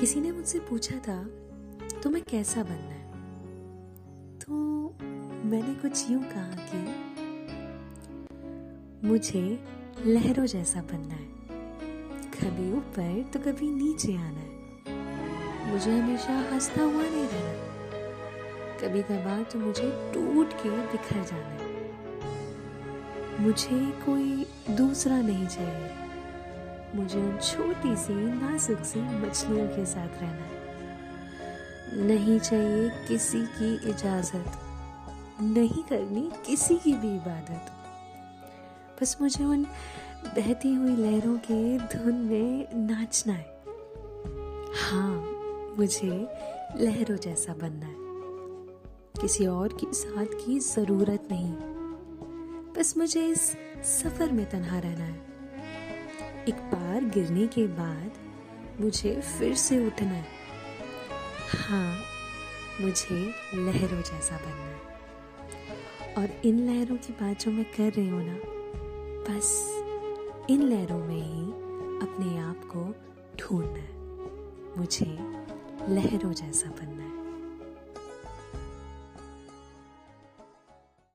किसी ने मुझसे पूछा था, तुम्हें कैसा बनना है? तो मैंने कुछ यूँ कहा कि, मुझे लहरों जैसा बनना है। कभी ऊपर तो कभी नीचे आना है। मुझे हमेशा हंसता हुआ नहीं रहना। कभी कभार तो मुझे टूट के बिखर जाना है। मुझे कोई दूसरा नहीं चाहिए। मुझे उन छोटी सी नाजुक सी मछलियों के साथ रहना है। नहीं चाहिए किसी की इजाज़त, नहीं करनी किसी की भी इबादत। बस मुझे उन बहती हुई लहरों के धुन में नाचना है। हाँ मुझे लहरों जैसा बनना है। किसी और की साथ की ज़रूरत नहीं। बस मुझे इस सफ़र में तन्हा रहना है। एक बार गिरने के बाद मुझे फिर से उठना है। हाँ मुझे लहरों जैसा बनना है। और इन लहरों की बात जो मैं कर रही हूँ ना, बस इन लहरों में ही अपने आप को ढूंढना है। मुझे लहरों जैसा बनना